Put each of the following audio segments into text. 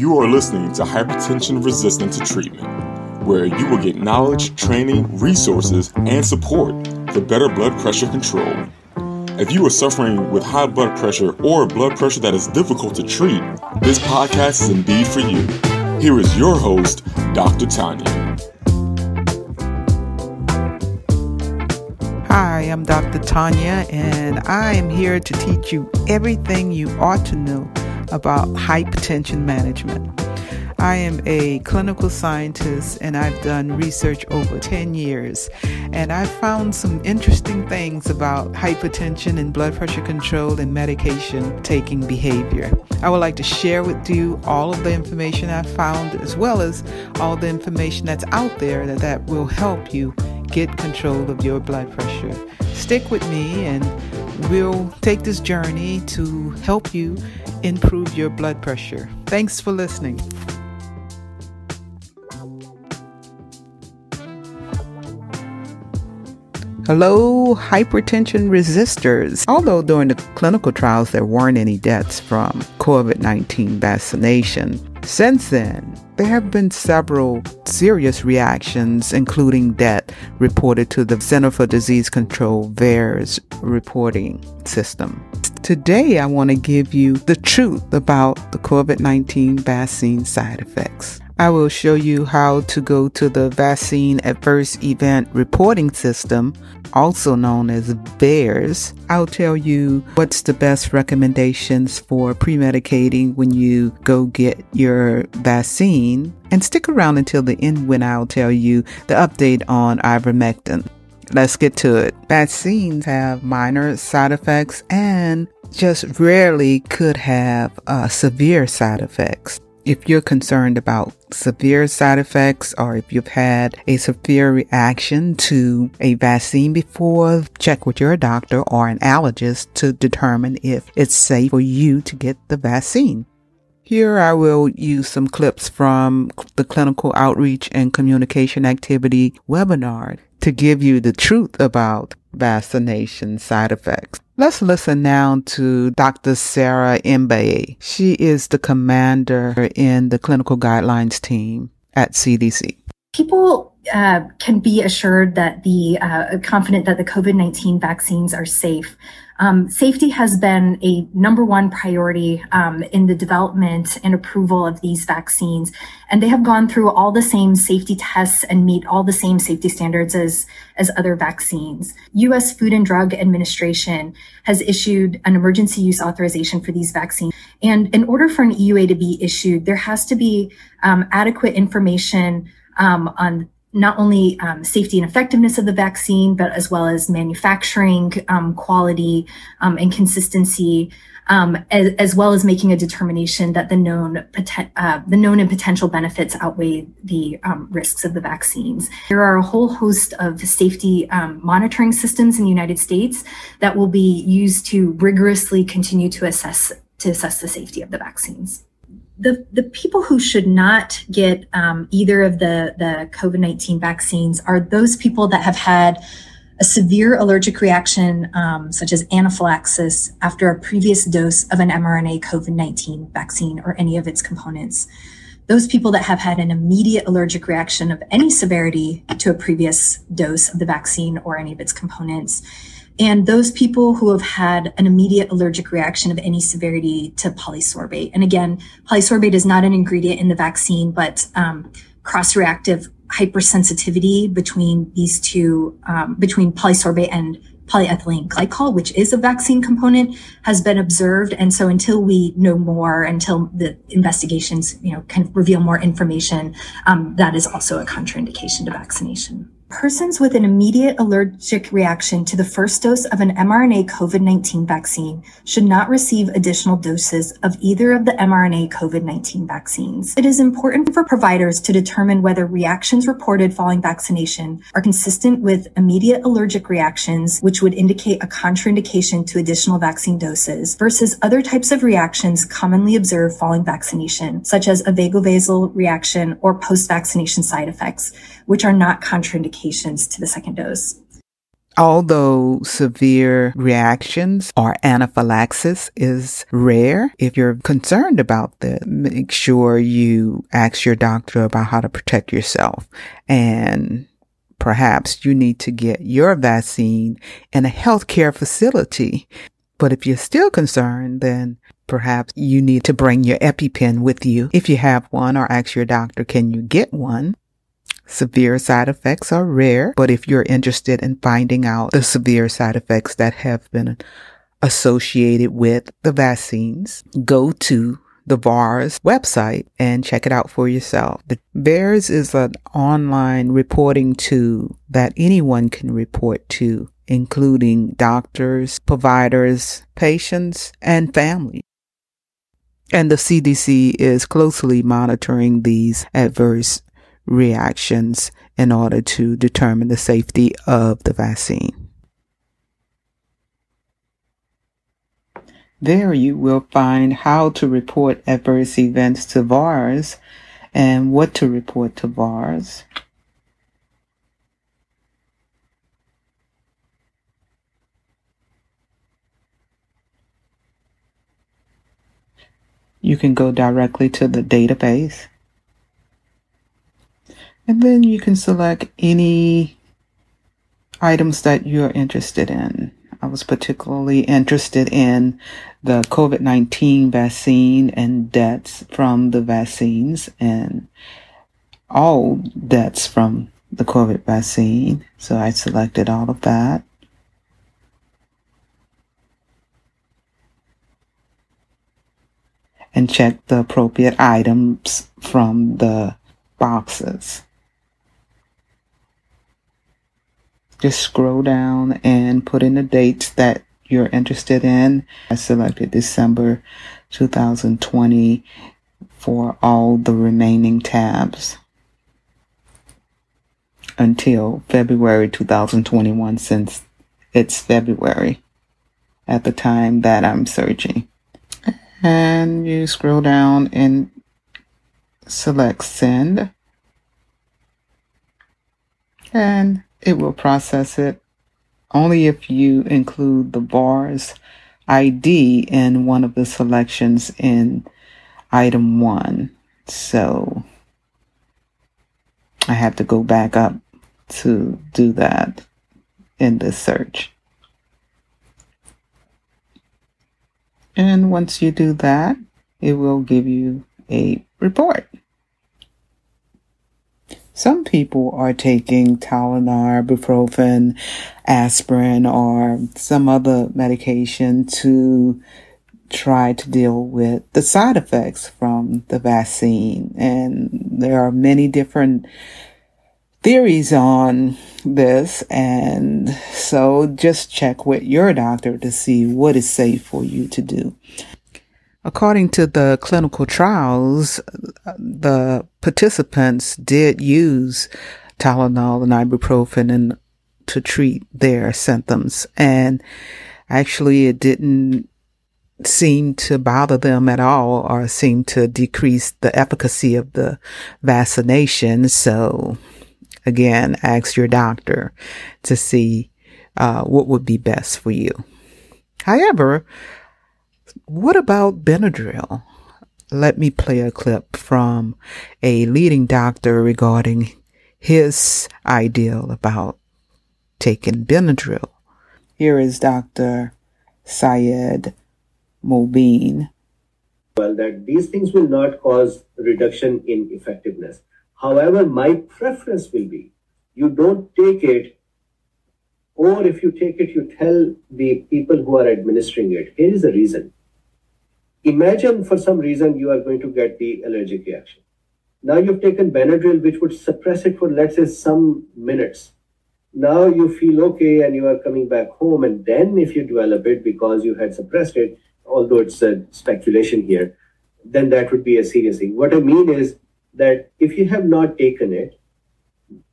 You are listening to Hypertension Resistant to Treatment, where you will get knowledge, training, resources, and support for better blood pressure control. If you are suffering with high blood pressure or blood pressure that is difficult to treat, this podcast is indeed for you. Here is your host, Dr. Tanya. Hi, I'm Dr. Tanya, and I am here to teach you everything you ought to know about hypertension management. I am a clinical scientist and I've done research over 10 years. And I've found some interesting things about hypertension and blood pressure control and medication taking behavior. I would like to share with you all of the information I've found as well as all the information that's out there that, that will help you get control of your blood pressure. Stick with me and we'll take this journey to help you improve your blood pressure. Thanks for listening. Hello, hypertension resistors. Although during the clinical trials there weren't any deaths from COVID 19 vaccination, since then there have been several serious reactions, including death, reported to the Center for Disease Control VAERS reporting system. Today, I want to give you the truth about the COVID 19 vaccine side effects. I will show you how to go to the Vaccine Adverse Event Reporting System, also known as VAERS. I'll tell you what's the best recommendations for pre-medicating when you go get your vaccine. And stick around until the end when I'll tell you the update on ivermectin. Let's get to it. Vaccines have minor side effects and just rarely could have uh, severe side effects if you're concerned about severe side effects or if you've had a severe reaction to a vaccine before, check with your doctor or an allergist to determine if it's safe for you to get the vaccine. Here I will use some clips from the clinical outreach and communication activity webinar to give you the truth about vaccination side effects. Let's listen now to Dr. Sarah Mbaeyi. She is the commander in the clinical guidelines team at CDC. People uh, can be assured that the uh, confident that the COVID 19 vaccines are safe. Um, safety has been a number one priority um, in the development and approval of these vaccines, and they have gone through all the same safety tests and meet all the same safety standards as as other vaccines. U.S. Food and Drug Administration has issued an emergency use authorization for these vaccines, and in order for an EUA to be issued, there has to be um, adequate information um, on not only um, safety and effectiveness of the vaccine, but as well as manufacturing um, quality um, and consistency, um, as, as, well as making a determination that the known uh, the known and potential benefits outweigh the um, risks of the vaccines. There are a whole host of safety um, monitoring systems in the United States that will be used to rigorously continue to assess to assess the safety of the vaccines the, the people who should not get um, either of the, the COVID 19 vaccines are those people that have had a severe allergic reaction, um, such as anaphylaxis, after a previous dose of an mRNA COVID 19 vaccine or any of its components. Those people that have had an immediate allergic reaction of any severity to a previous dose of the vaccine or any of its components and those people who have had an immediate allergic reaction of any severity to polysorbate. And again, polysorbate is not an ingredient in the vaccine, but um, cross-reactive hypersensitivity between these two, um, between polysorbate and polyethylene glycol, which is a vaccine component, has been observed. And so until we know more, until the investigations, you know, can reveal more information, um, that is also a contraindication to vaccination. Persons with an immediate allergic reaction to the first dose of an mRNA COVID-19 vaccine should not receive additional doses of either of the mRNA COVID-19 vaccines. It is important for providers to determine whether reactions reported following vaccination are consistent with immediate allergic reactions, which would indicate a contraindication to additional vaccine doses, versus other types of reactions commonly observed following vaccination, such as a vagovasal reaction or post-vaccination side effects, which are not contraindications to the second dose. Although severe reactions or anaphylaxis is rare, if you're concerned about that, make sure you ask your doctor about how to protect yourself. And perhaps you need to get your vaccine in a healthcare facility. But if you're still concerned, then perhaps you need to bring your EpiPen with you if you have one or ask your doctor, can you get one? Severe side effects are rare, but if you're interested in finding out the severe side effects that have been associated with the vaccines, go to the VAERS website and check it out for yourself. The VAERS is an online reporting tool that anyone can report to, including doctors, providers, patients, and families. And the CDC is closely monitoring these adverse reactions in order to determine the safety of the vaccine. There you will find how to report adverse events to VAERS and what to report to VAERS. You can go directly to the database and then you can select any items that you're interested in. I was particularly interested in the COVID 19 vaccine and deaths from the vaccines and all deaths from the COVID vaccine. So I selected all of that. And checked the appropriate items from the boxes. Just scroll down and put in the dates that you're interested in. I selected December 2020 for all the remaining tabs until February 2021 since it's February at the time that I'm searching. And you scroll down and select send. And it will process it only if you include the VAERS ID in one of the selections in item one. So I have to go back up to do that in this search. And once you do that, it will give you a report. Some people are taking Tylenol, ibuprofen, aspirin, or some other medication to try to deal with the side effects from the vaccine. And there are many different theories on this. And so just check with your doctor to see what is safe for you to do. According to the clinical trials, the participants did use Tylenol and ibuprofen and to treat their symptoms. And actually it didn't seem to bother them at all or seem to decrease the efficacy of the vaccination. So again, ask your doctor to see uh, what would be best for you. However, what about Benadryl? Let me play a clip from a leading doctor regarding his ideal about taking Benadryl. Here is Dr. Syed Mobeen. Well, that these things will not cause reduction in effectiveness. However, my preference will be you don't take it or if you take it, you tell the people who are administering it, here is the reason. Imagine for some reason you are going to get the allergic reaction. Now you've taken Benadryl, which would suppress it for, let's say, some minutes. Now you feel okay and you are coming back home. And then if you develop it because you had suppressed it, although it's a speculation here, then that would be a serious thing. What I mean is that if you have not taken it,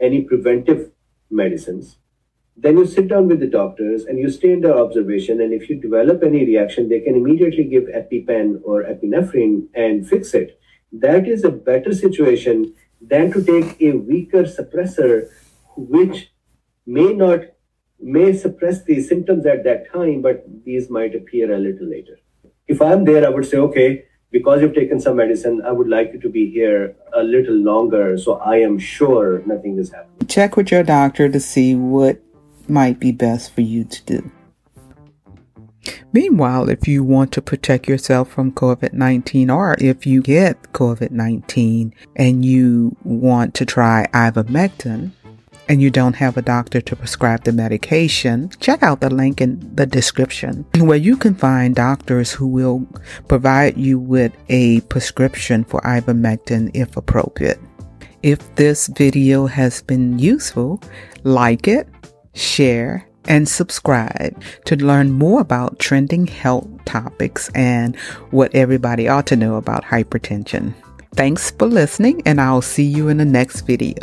any preventive medicines, then you sit down with the doctors and you stay under observation. And if you develop any reaction, they can immediately give EpiPen or epinephrine and fix it. That is a better situation than to take a weaker suppressor, which may not may suppress these symptoms at that time, but these might appear a little later. If I'm there, I would say, okay, because you've taken some medicine, I would like you to be here a little longer so I am sure nothing is happening. Check with your doctor to see what might be best for you to do. Meanwhile, if you want to protect yourself from COVID 19 or if you get COVID 19 and you want to try ivermectin, and you don't have a doctor to prescribe the medication, check out the link in the description where you can find doctors who will provide you with a prescription for ivermectin if appropriate. If this video has been useful, like it, share, and subscribe to learn more about trending health topics and what everybody ought to know about hypertension. Thanks for listening, and I'll see you in the next video.